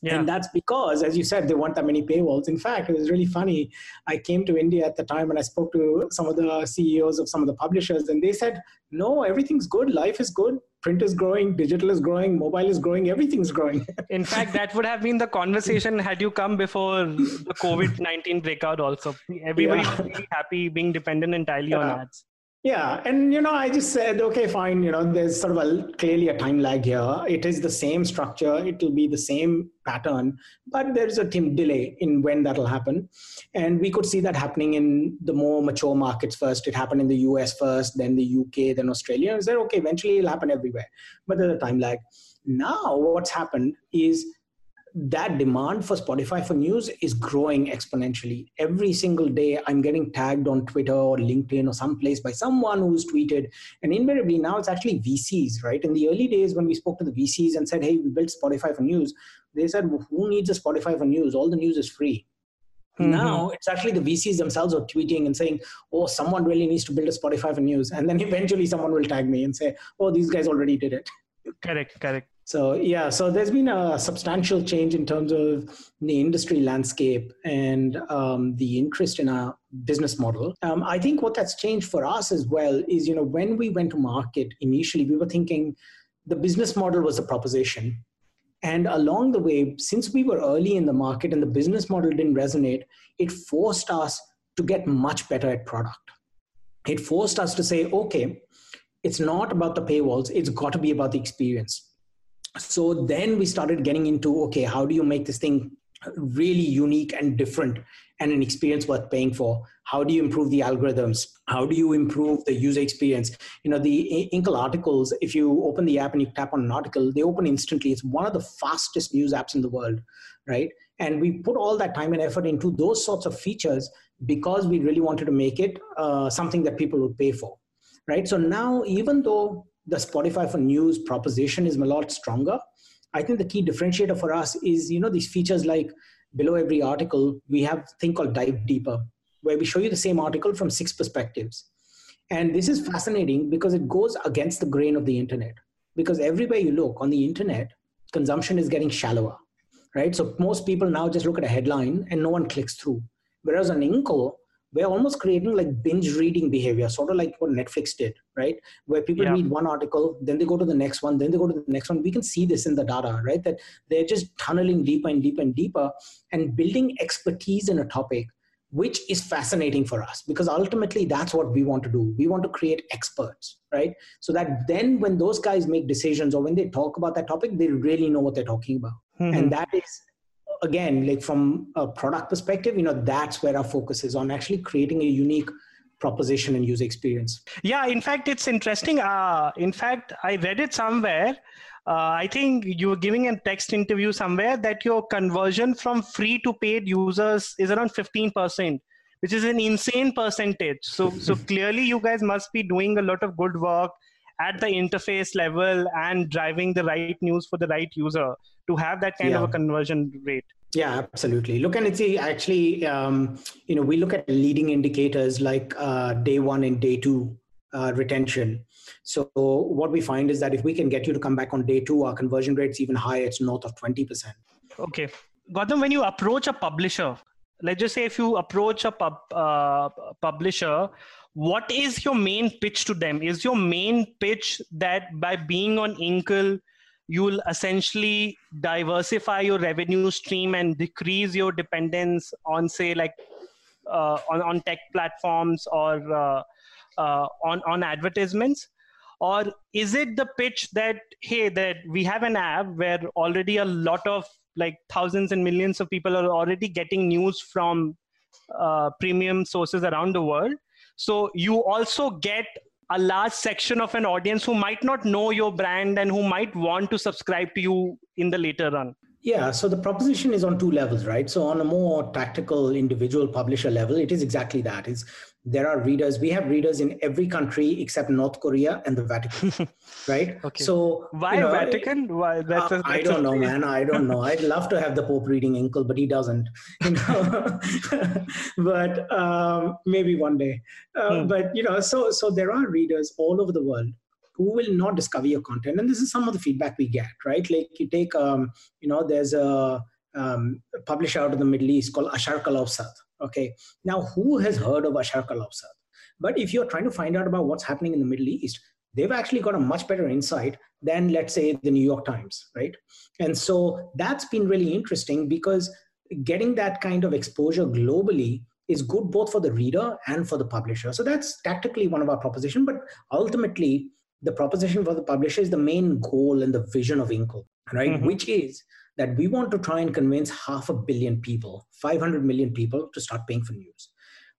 Yeah. And that's because, as you said, there weren't that many paywalls. In fact, it was really funny. I came to India at the time and I spoke to some of the CEOs of some of the publishers, and they said, No, everything's good. Life is good. Print is growing, digital is growing, mobile is growing, everything's growing. [laughs] In fact, that would have been the conversation had you come before the COVID 19 breakout, also. Everybody yeah. really happy being dependent entirely yeah. on ads. Yeah, and you know, I just said, okay, fine. You know, there's sort of a clearly a time lag here. It is the same structure. It will be the same pattern, but there is a time delay in when that'll happen, and we could see that happening in the more mature markets first. It happened in the U.S. first, then the U.K., then Australia. And said, okay, eventually it'll happen everywhere, but there's a time lag. Now, what's happened is that demand for Spotify for news is growing exponentially. Every single day, I'm getting tagged on Twitter or LinkedIn or someplace by someone who's tweeted. And invariably, now it's actually VCs, right? In the early days, when we spoke to the VCs and said, hey, we built Spotify for news, they said, well, who needs a Spotify for news? All the news is free. Mm-hmm. Now it's actually the VCs themselves are tweeting and saying, "Oh, someone really needs to build a Spotify for news," and then eventually someone will tag me and say, "Oh, these guys already did it." Correct, correct. So yeah, so there's been a substantial change in terms of the industry landscape and um, the interest in our business model. Um, I think what that's changed for us as well is you know when we went to market initially, we were thinking the business model was the proposition, and along the way, since we were early in the market and the business model didn't resonate, it forced us to get much better at product. It forced us to say, okay, it's not about the paywalls; it's got to be about the experience so then we started getting into okay how do you make this thing really unique and different and an experience worth paying for? How do you improve the algorithms? How do you improve the user experience? You know the Inkl articles if you open the app and you tap on an article they open instantly. It's one of the fastest news apps in the world right? And we put all that time and effort into those sorts of features because we really wanted to make it uh, something that people would pay for right? So now even though the Spotify for News proposition is a lot stronger. I think the key differentiator for us is, you know, these features like below every article, we have a thing called Dive Deeper, where we show you the same article from six perspectives. And this is fascinating because it goes against the grain of the internet. Because everywhere you look on the internet, consumption is getting shallower, right? So most people now just look at a headline and no one clicks through. Whereas on Inkl, we're almost creating like binge reading behavior, sort of like what Netflix did, right? Where people yeah. read one article, then they go to the next one, then they go to the next one. We can see this in the data, right? That they're just tunneling deeper and deeper and deeper and building expertise in a topic, which is fascinating for us because ultimately that's what we want to do. We want to create experts, right? So that then when those guys make decisions or when they talk about that topic, they really know what they're talking about. Mm-hmm. And that is again, like from a product perspective, you know, that's where our focus is on actually creating a unique proposition and user experience. Yeah, in fact, it's interesting. Uh, in fact, I read it somewhere. Uh, I think you were giving a text interview somewhere that your conversion from free to paid users is around 15%, which is an insane percentage. So, [laughs] so clearly, you guys must be doing a lot of good work at the interface level and driving the right news for the right user to have that kind yeah. of a conversion rate. Yeah absolutely. Look and it's actually um, you know we look at leading indicators like uh, day one and day two uh, retention. So what we find is that if we can get you to come back on day two our conversion rate's even higher. It's north of 20% okay. Gautam, when you approach a publisher let's just say if you approach a pub, uh, publisher what is your main pitch to them? Is your main pitch that by being on Inkl you'll essentially diversify your revenue stream and decrease your dependence on say like uh, on, on tech platforms or uh, uh, on, on advertisements? Or is it the pitch that hey that we have an app where already a lot of like thousands and millions of people are already getting news from uh, premium sources around the world? So you also get a large section of an audience who might not know your brand and who might want to subscribe to you in the later run yeah, so the proposition is on two levels, right? So on a more tactical individual publisher level, it is exactly that. Is there are readers. We have readers in every country except North Korea and the Vatican, [laughs] right? Okay. So why you know, Vatican? Why? That's uh, a, that's I don't know, man. I don't know. I'd love to have the Pope reading Inkl, but he doesn't. You know? [laughs] but um, maybe one day. Uh, hmm. But you know, so so there are readers all over the world who will not discover your content. And this is some of the feedback we get, right? Like you take, um, you know, there's a, um, publisher out of the Middle East called Asharq Al Okay. Now, who has heard of Asharq Al But if you're trying to find out about what's happening in the Middle East, they've actually got a much better insight than, let's say, the New York Times, right? And so that's been really interesting because getting that kind of exposure globally is good both for the reader and for the publisher. So that's tactically one of our proposition, but ultimately the proposition for the publisher is the main goal and the vision of Inkl, right? Mm-hmm. Which is that we want to try and convince half a billion people, 500 million people to start paying for news.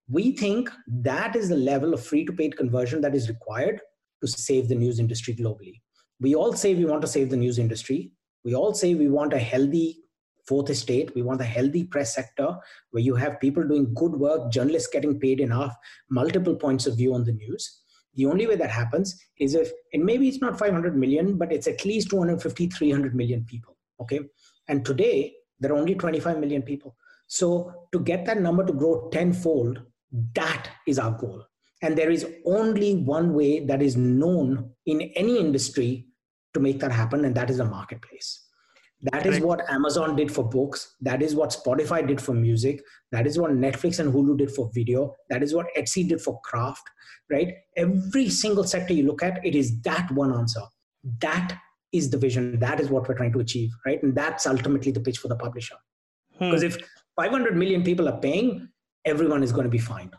We think that is the level of free to paid conversion that is required to save the news industry globally. We all say we want to save the news industry. We all say we want a healthy fourth estate. We want a healthy press sector where you have people doing good work, journalists getting paid enough, multiple points of view on the news. The only way that happens is if, and maybe it's not 500 million, but it's at least 250, 300 million people. Okay. And today, there are only 25 million people. So to get that number to grow tenfold, that is our goal. And there is only one way that is known in any industry to make that happen, and that is the marketplace. That is what Amazon did for books. That is what Spotify did for music. That is what Netflix and Hulu did for video. That is what Etsy did for craft, right? Every single sector you look at, it is that one answer. That is the vision. That is what we're trying to achieve, right? And that's ultimately the pitch for the publisher. Because hmm. if 500 million people are paying, everyone is going to be fine.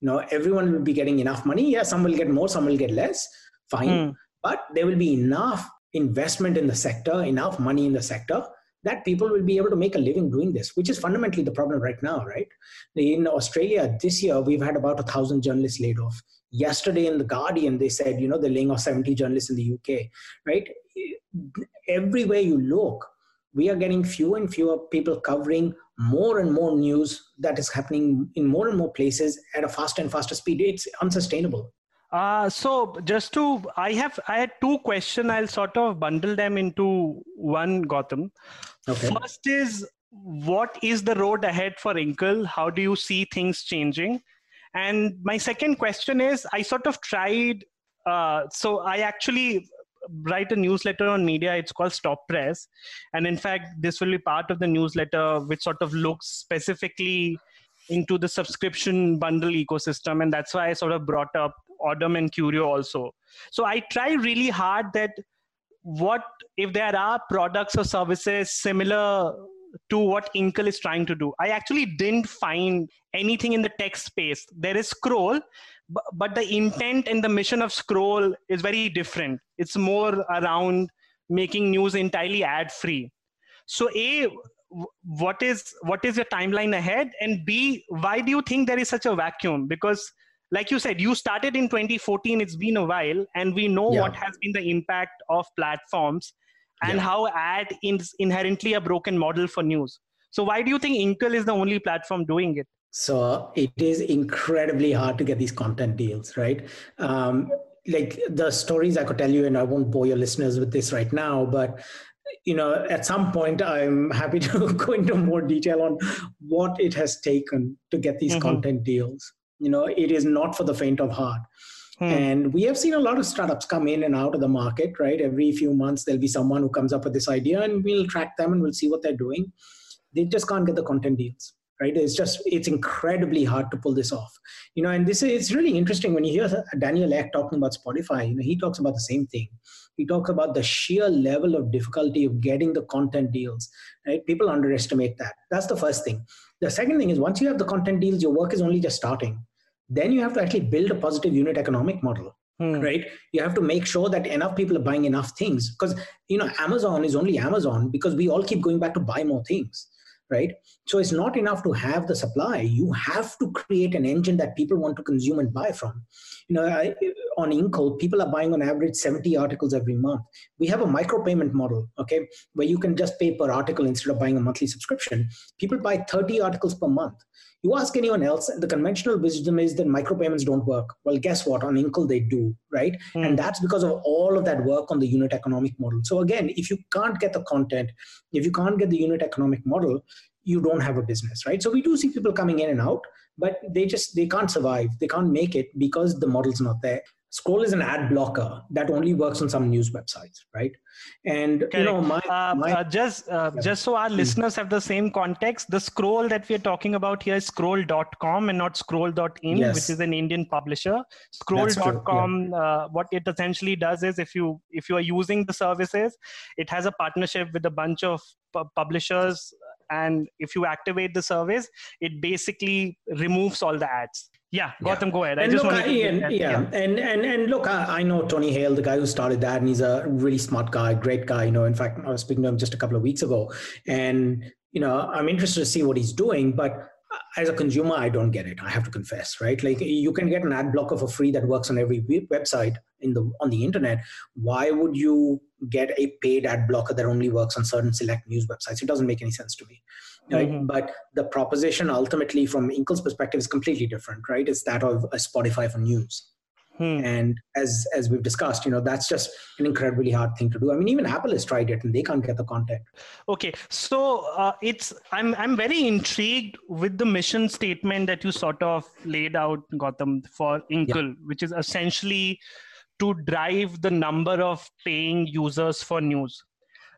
You know, everyone will be getting enough money. Yeah, some will get more, some will get less. Fine. Hmm. But there will be enough investment in the sector, enough money in the sector that people will be able to make a living doing this, which is fundamentally the problem right now, right? In Australia this year, we've had about a thousand journalists laid off. Yesterday in the Guardian, they said, you know, they're laying off 70 journalists in the UK, right? Everywhere you look, we are getting fewer and fewer people covering more and more news that is happening in more and more places at a faster and faster speed. It's unsustainable. Uh, so just to, I have, I had two questions. I'll sort of bundle them into one, Gautam. Okay. First is, what is the road ahead for Inkl? How do you see things changing? And my second question is, I sort of tried. Uh, so I actually write a newsletter on media. It's called Stop Press, and in fact, this will be part of the newsletter, which sort of looks specifically into the subscription bundle ecosystem, and that's why I sort of brought up Audm and Curio also. So I try really hard that what if there are products or services similar to what Inkl is trying to do. I actually didn't find anything in the text space. There is scroll, but the intent and the mission of scroll is very different. It's more around making news entirely ad free. So a what is what is your timeline ahead and b why do you think there is such a vacuum because like you said you started in 2014 it's been a while and we know yeah. what has been the impact of platforms and yeah. how ad is inherently a broken model for news so why do you think Inkl is the only platform doing it so it is incredibly hard to get these content deals right? Um, like the stories i could tell you and i won't bore your listeners with this right now but you know at some point i'm happy to [laughs] go into more detail on what it has taken to get these mm-hmm. content deals. You know it is not for the faint of heart. Hmm. and we have seen a lot of startups come in and out of the market right? Every few months there'll be someone who comes up with this idea and we'll track them and we'll see what they're doing. They just can't get the content deals right? It's just it's incredibly hard to pull this off. You know and this is it's really interesting when you hear daniel ek talking about spotify you know he talks about the same thing. He talks about the sheer level of difficulty of getting the content deals right? People underestimate that. That's the first thing. The second thing is once you have the content deals your work is only just starting. Then you have to actually build a positive unit economic model hmm. right? You have to make sure that enough people are buying enough things. Because you know amazon is only amazon because we all keep going back to buy more things right? So it's not enough to have the supply. You have to create an engine that people want to consume and buy from. You know I, on Inkl people are buying on average 70 articles every month we have a micropayment model okay where you can just pay per article instead of buying a monthly subscription people buy 30 articles per month you ask anyone else, the conventional wisdom is that micropayments don't work. Well, guess what? On Inkl, they do, right? Mm. And that's because of all of that work on the unit economic model. So, again, if you can't get the content, if you can't get the unit economic model, you don't have a business, right? So, we do see people coming in and out, but they just they can't survive. They can't make it because the model's not there. Scroll is an ad blocker that only works on some news websites, right? And Correct. you know, my, uh, my uh, just uh, yeah. just so our mm listeners have the same context, the scroll that we are talking about here is scroll.com and not scroll.in, yes. which is an Indian publisher. Scroll.com, yeah. Uh, what it essentially does is if you if you are using the services, it has a partnership with a bunch of publishers and if you activate the service it basically removes all the ads yeah, Gautam, yeah. go ahead. I and just look, I, and, yeah, yeah, and and and look, I, I, know Tony Haile, the guy who started that, and he's a really smart guy, great guy. You know, in fact, I was speaking to him just a couple of weeks ago, and you know, I'm interested to see what he's doing, but as a consumer, I don't get it. I have to confess, right? Like you can get an ad blocker for free that works on every website in the on the internet. Why would you get a paid ad blocker that only works on certain select news websites? It doesn't make any sense to me right? Mm-hmm. But the proposition ultimately from Inkl's perspective is completely different, right? It's that of a Spotify for news. Hmm. And as as we've discussed, you know, that's just an incredibly hard thing to do. I mean, even Apple has tried it and they can't get the content. Okay, so uh, it's I'm I'm very intrigued with the mission statement that you sort of laid out, Gautam, for Inkl, yeah. which is essentially to drive the number of paying users for news.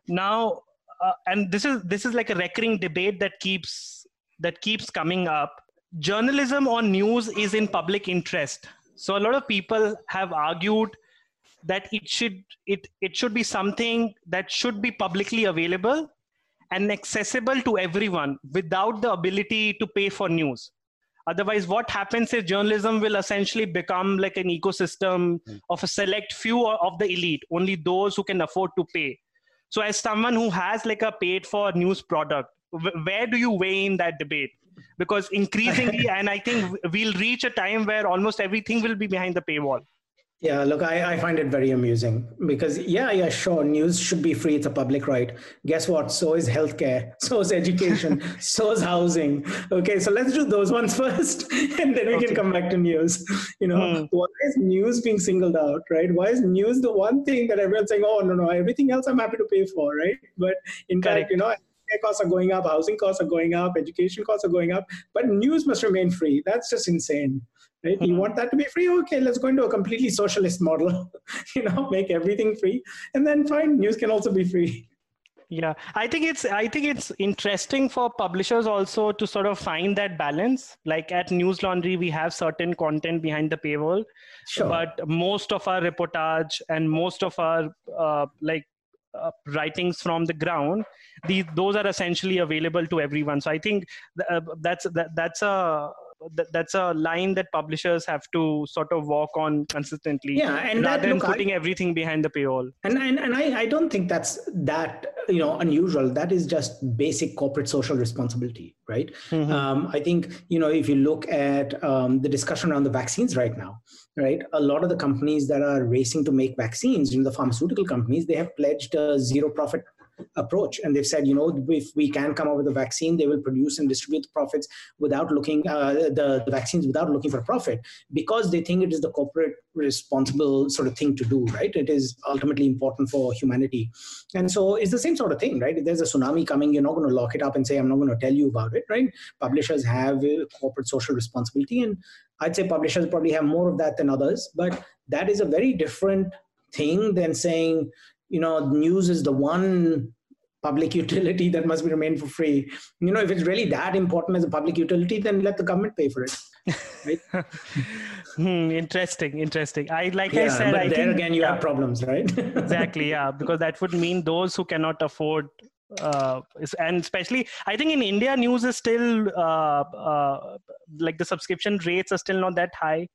Now, uh, and this is this is like a recurring debate that keeps that keeps coming up journalism on news is in public interest so a lot of people have argued that it should it it should be something that should be publicly available and accessible to everyone without the ability to pay for news otherwise what happens is journalism will essentially become like an ecosystem mm. of a select few of the elite only those who can afford to pay so, as someone who has like a paid for news product, where do you weigh in that debate? Because increasingly, [laughs] and I think we'll reach a time where almost everything will be behind the paywall. Yeah, look, I, I find it very amusing because, yeah, yeah, sure, news should be free. It's a public right. Guess what? So is healthcare, [laughs] so is education, [laughs] so is housing. Okay, so let's do those ones first, and then we okay. can come back to news. You know, hmm. why is news being singled out, right? Why is news the one thing that everyone's saying, oh, no, no, everything else I'm happy to pay for, right? But in fact, you know, costs are going up, housing costs are going up, education costs are going up, but news must remain free. That's just insane right you mm-hmm. want that to be free okay let's go into a completely socialist model [laughs] you know make everything free and then fine news can also be free yeah i think it's i think it's interesting for publishers also to sort of find that balance like at Newslaundry we have certain content behind the paywall sure. but most of our reportage and most of our uh, like uh, writings from the ground these those are essentially available to everyone. So i think th- uh, that's that, that's a th- that's a line that publishers have to sort of walk on consistently yeah and rather that, than look, putting I, everything behind the paywall. And and, and I, I don't think that's that you know unusual. That is just basic corporate social responsibility right? Mm-hmm. um, i think you know if you look at um, the discussion around the vaccines right now right a lot of the companies that are racing to make vaccines you know the pharmaceutical companies they have pledged a zero profit approach. And they've said, you know, if we can come up with a vaccine, they will produce and distribute the profits without looking uh, the, the vaccines without looking for profit because they think it is the corporate responsible sort of thing to do, right? It is ultimately important for humanity. And so it's the same sort of thing, right? If there's a tsunami coming, you're not going to lock it up and say, I'm not going to tell you about it, right? Publishers have corporate social responsibility. And I'd say publishers probably have more of that than others, but that is a very different thing than saying you know news is the one public [laughs] utility that must be remained for free. You know if it's really that important as a public utility then let the government pay for it right? [laughs] Hmm, interesting interesting. I like yeah, i said but I there think, again you yeah, have problems right? [laughs] Exactly yeah because that would mean those who cannot afford uh, and especially i think in india news is still uh, uh, like the subscription rates are still not that high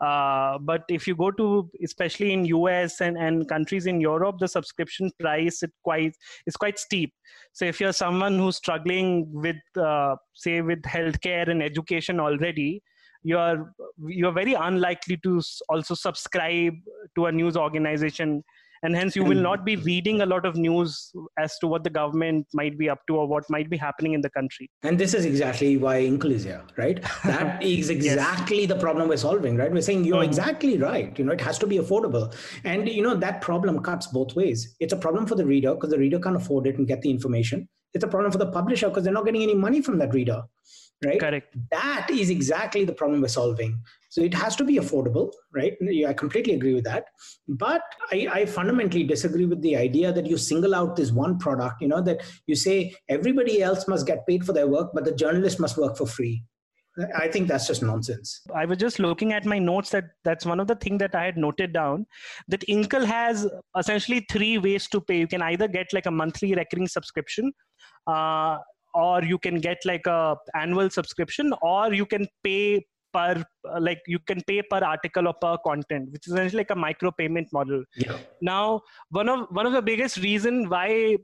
uh, but if you go to especially in US and, and countries in Europe, the subscription price it quite is quite steep. So if you're someone who's struggling with uh, say with healthcare and education already, you're you're very unlikely to also subscribe to a news organization and hence you will not be reading a lot of news as to what the government might be up to or what might be happening in the country. And this is exactly why Inkl is here right? [laughs] That is exactly yes. the problem we're solving right? We're saying you're mm-hmm. exactly right. You know it has to be affordable. And you know that problem cuts both ways. It's a problem for the reader because the reader can't afford it and get the information. It's a problem for the publisher because they're not getting any money from that reader right? Correct. That is exactly the problem we're solving So it has to be affordable, right? I completely agree with that. But I, I fundamentally disagree with the idea that you single out this one product, you know, that you say everybody else must get paid for their work, but the journalist must work for free. I think that's just nonsense. I was just looking at my notes that that's one of the things that I had noted down that Inkl has essentially three ways to pay. You can either get like a monthly recurring subscription, uh, or you can get like a annual subscription, or you can pay per like you can pay per article or per content, which is essentially like a micro payment model. Yeah. Now, one of one of the biggest reason why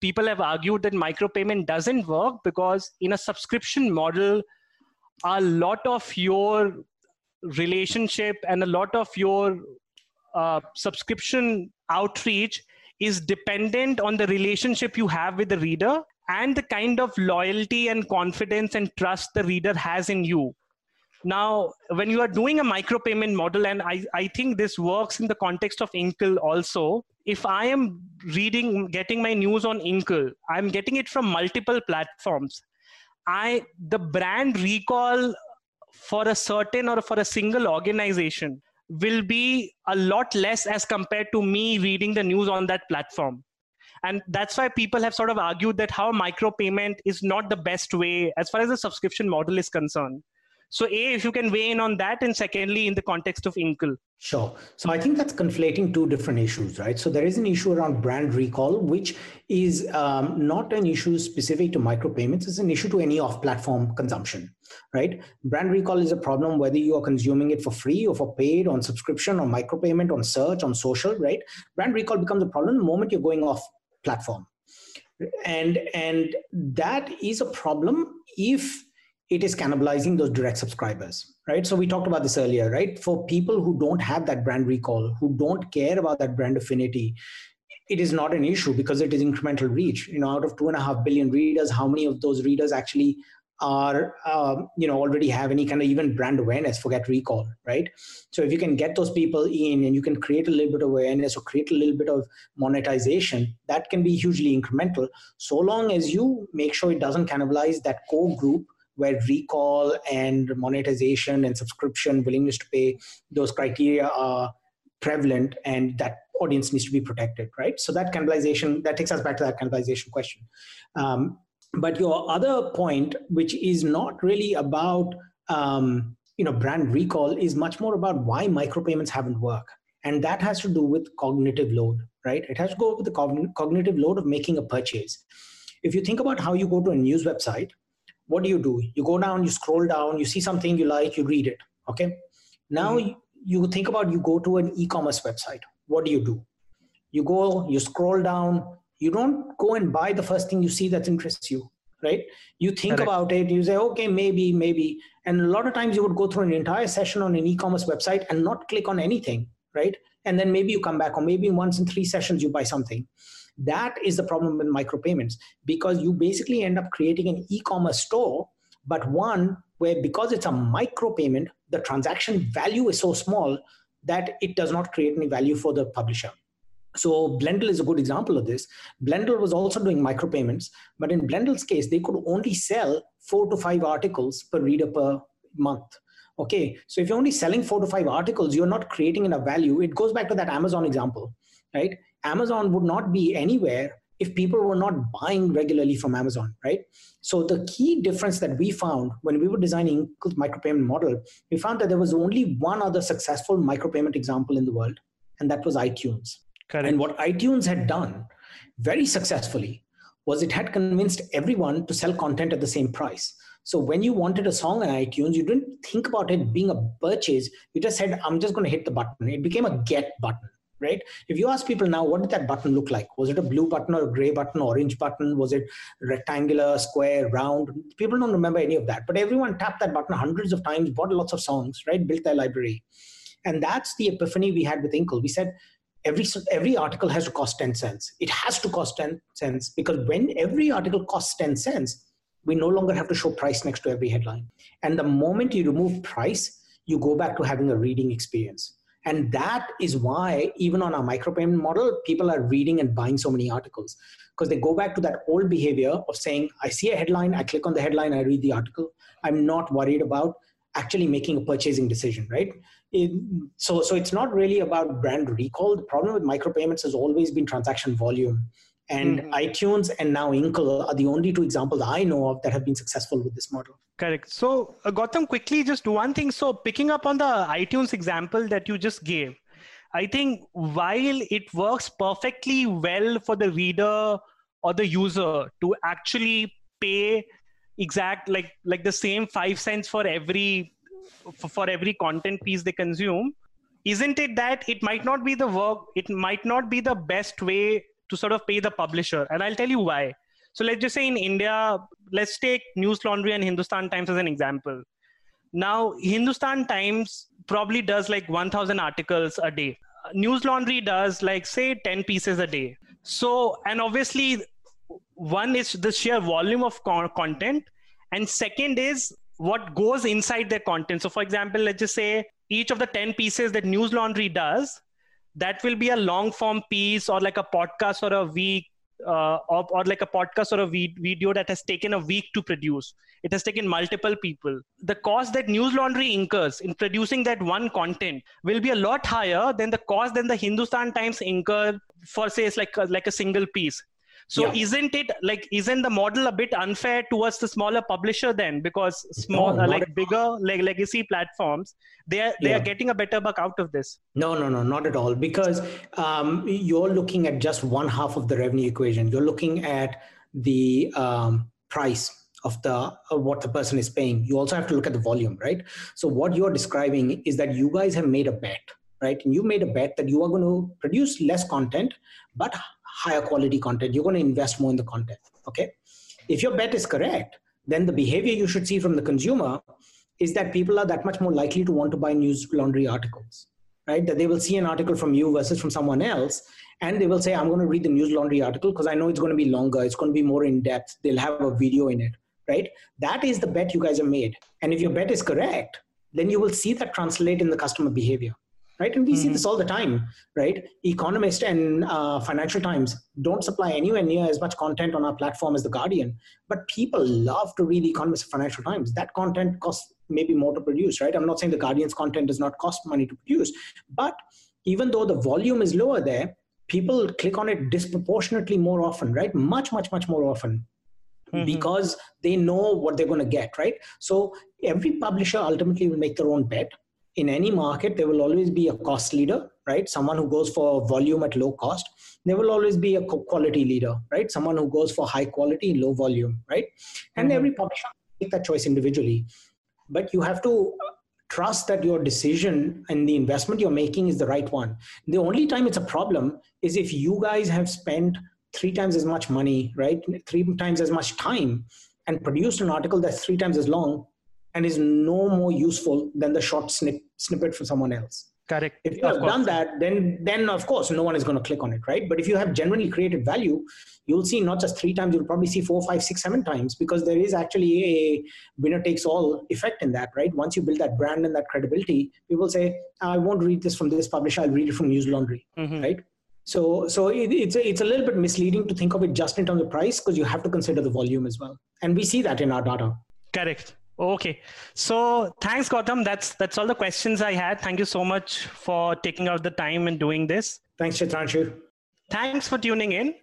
people have argued that micro payment doesn't work because in a subscription model a lot of your relationship and a lot of your uh, subscription outreach is dependent on the relationship you have with the reader and the kind of loyalty and confidence and trust the reader has in you now when you are doing a micropayment model and I, I think this works in the context of Inkl also if i am reading getting my news on Inkl i'm getting it from multiple platforms. I the brand recall for a certain or for a single organization will be a lot less as compared to me reading the news on that platform. And that's why people have sort of argued that how micropayment is not the best way as far as the subscription model is concerned so, A, if you can weigh in on that, and secondly, in the context of Inkl. Sure. So, I think that's conflating two different issues, right? So, there is an issue around brand recall, which is um, not an issue specific to micropayments, it's an issue to any off platform consumption, right? Brand recall is a problem whether you are consuming it for free or for paid, on subscription, on micropayment, on search, on social, right? Brand recall becomes a problem the moment you're going off platform. And and that is a problem if it is cannibalizing those direct subscribers right? So we talked about this earlier right? For people who don't have that brand recall who don't care about that brand affinity it is not an issue because it is incremental reach. You know out of two and a half billion readers how many of those readers actually are um, you know already have any kind of even brand awareness forget recall right? So if you can get those people in and you can create a little bit of awareness or create a little bit of monetization that can be hugely incremental. So long as you make sure it doesn't cannibalize that core group where recall and monetization and subscription willingness to pay those criteria are prevalent and that audience needs to be protected right? So that cannibalization that takes us back to that cannibalization question. Um, but your other point which is not really about um, you know brand recall is much more about why micropayments haven't worked. And that has to do with cognitive load right? It has to go with the cogn- cognitive load of making a purchase. If you think about how you go to a news website what do you do? You go down you scroll down you see something you like you read it okay? Now mm-hmm. you, think about you go to an e-commerce website. What do you do? You go you scroll down. You don't go and buy the first thing you see that interests you right? You think Correct. about it. You say okay maybe maybe. And a lot of times you would go through an entire session on an e-commerce website and not click on anything right? And then maybe you come back or maybe once in three sessions you buy something that is the problem with micropayments because you basically end up creating an e-commerce store, but one where because it's a micropayment, the transaction value is so small that it does not create any value for the publisher. So Blendle is a good example of this. Blendle was also doing micropayments, but in Blendle's case, they could only sell four to five articles per reader per month. Okay, so if you're only selling four to five articles, you're not creating enough value. It goes back to that Amazon example, right? Amazon would not be anywhere if people were not buying regularly from Amazon, right? So the key difference that we found when we were designing micropayment model, we found that there was only one other successful micropayment example in the world, and that was iTunes. Correct. And what iTunes had done very successfully was it had convinced everyone to sell content at the same price. So when you wanted a song on iTunes, you didn't think about it being a purchase. You just said, I'm just going to hit the button. It became a get button right? If you ask people now, what did that button look like? Was it a blue button or a gray button, orange button? Was it rectangular, square, round? People don't remember any of that. But everyone tapped that button hundreds of times, bought lots of songs, right? Built their library. And that's the epiphany we had with Inkl. We said, every every article has to cost 10 cents it has to cost 10 cents because when every article costs 10 cents we no longer have to show price next to every headline and the moment you remove price you go back to having a reading experience and that is why, even on our micropayment model, people are reading and buying so many articles because they go back to that old behavior of saying, I see a headline, I click on the headline, I read the article. I'm not worried about actually making a purchasing decision, right? It, so, so it's not really about brand recall. The problem with micropayments has always been transaction volume. And mm-hmm. iTunes and now Inkl are the only two examples I know of that have been successful with this model. Correct. So, uh, Gautam, quickly, just one thing. So, picking up on the iTunes example that you just gave, I think while it works perfectly well for the reader or the user to actually pay exact like like the same five cents for every for, for every content piece they consume isn't it that it might not be the work it might not be the best way to sort of pay the publisher. And i'll tell you why. So let's just say in india let's take Newslaundry and hindustan times as an example. Now hindustan times probably does like 1000 articles a day. Newslaundry does like say 10 pieces a day. So and obviously one is the sheer volume of co- content. And second is what goes inside their content. So for example let's just say each of the 10 pieces that Newslaundry does that will be a long form piece or like a podcast or a week uh, or, or, like a podcast or a video that has taken a week to produce. It has taken multiple people. The cost that Newslaundry incurs in producing that one content will be a lot higher than the cost than the Hindustan Times incur for say like a, like a single piece. So yeah. isn't it like isn't the model a bit unfair towards the smaller publisher then? Because small no, like bigger like legacy platforms, they are they yeah. are getting a better buck out of this. No, no, no, not at all. Because um, you're looking at just one half of the revenue equation. You're looking at the um, price of the uh, what the person is paying. You also have to look at the volume, right? So what you're describing is that you guys have made a bet right? And you made a bet that you are going to produce less content, but higher quality content. You're going to invest more in the content. Okay. If your bet is correct, then the behavior you should see from the consumer is that people are that much more likely to want to buy Newslaundry articles, right? That they will see an article from you versus from someone else, and they will say, I'm going to read the Newslaundry article because I know it's going to be longer, it's going to be more in depth, they'll have a video in it, right? That is the bet you guys have made. And if your bet is correct, then you will see that translate in the customer behavior right? And we mm-hmm. see this all the time, right? Economist and uh, Financial Times don't supply anywhere near as much content on our platform as The Guardian, but people love to read Economist and Financial Times. That content costs maybe more to produce, right? I'm not saying The Guardian's content does not cost money to produce, but even though the volume is lower there, people click on it disproportionately more often, right? Much, much, much more often. Mm-hmm. Because they know what they're going to get, right? So every publisher ultimately will make their own bet in any market, there will always be a cost leader, right? Someone who goes for volume at low cost. There will always be a quality leader, right? Someone who goes for high quality, low volume, right? And mm-hmm. every publisher make that choice individually. But you have to trust that your decision and the investment you're making is the right one. The only time it's a problem is if you guys have spent three times as much money, right? Three times as much time and produced an article that's three times as long and is no more useful than the short snip, snippet from someone else. Correct. If you have done that, then then of course no one is going to click on it, right? But if you have genuinely created value, you'll see not just three times, you'll probably see four, five, six, seven times because there is actually a winner takes all effect in that, right? Once you build that brand and that credibility, people say, I won't read this from this publisher, I'll read it from Newslaundry, mm-hmm. right? So, so it, it's a, it's a little bit misleading to think of it just in terms of price because you have to consider the volume as well, and we see that in our data. Correct. Okay. So thanks, Gautam. That's that's all the questions I had. Thank you so much for taking out the time and doing this. Thanks, Chitranshu. Thanks for tuning in.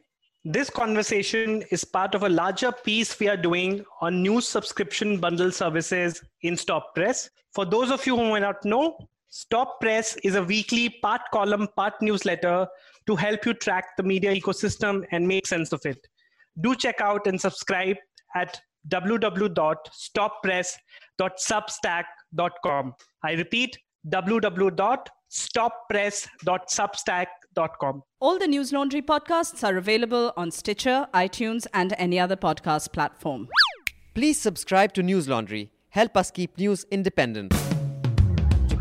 This conversation is part of a larger piece we are doing on news subscription bundle services in Stop Press. For those of you who may not know, Stop Press is a weekly part column, part newsletter to help you track the media ecosystem and make sense of it. Do check out and subscribe at www.stoppress.substack.com. I repeat, www.stoppress.substack.com. All the Newslaundry podcasts are available on Stitcher, iTunes, and any other podcast platform. Please subscribe to Newslaundry. Help us keep news independent.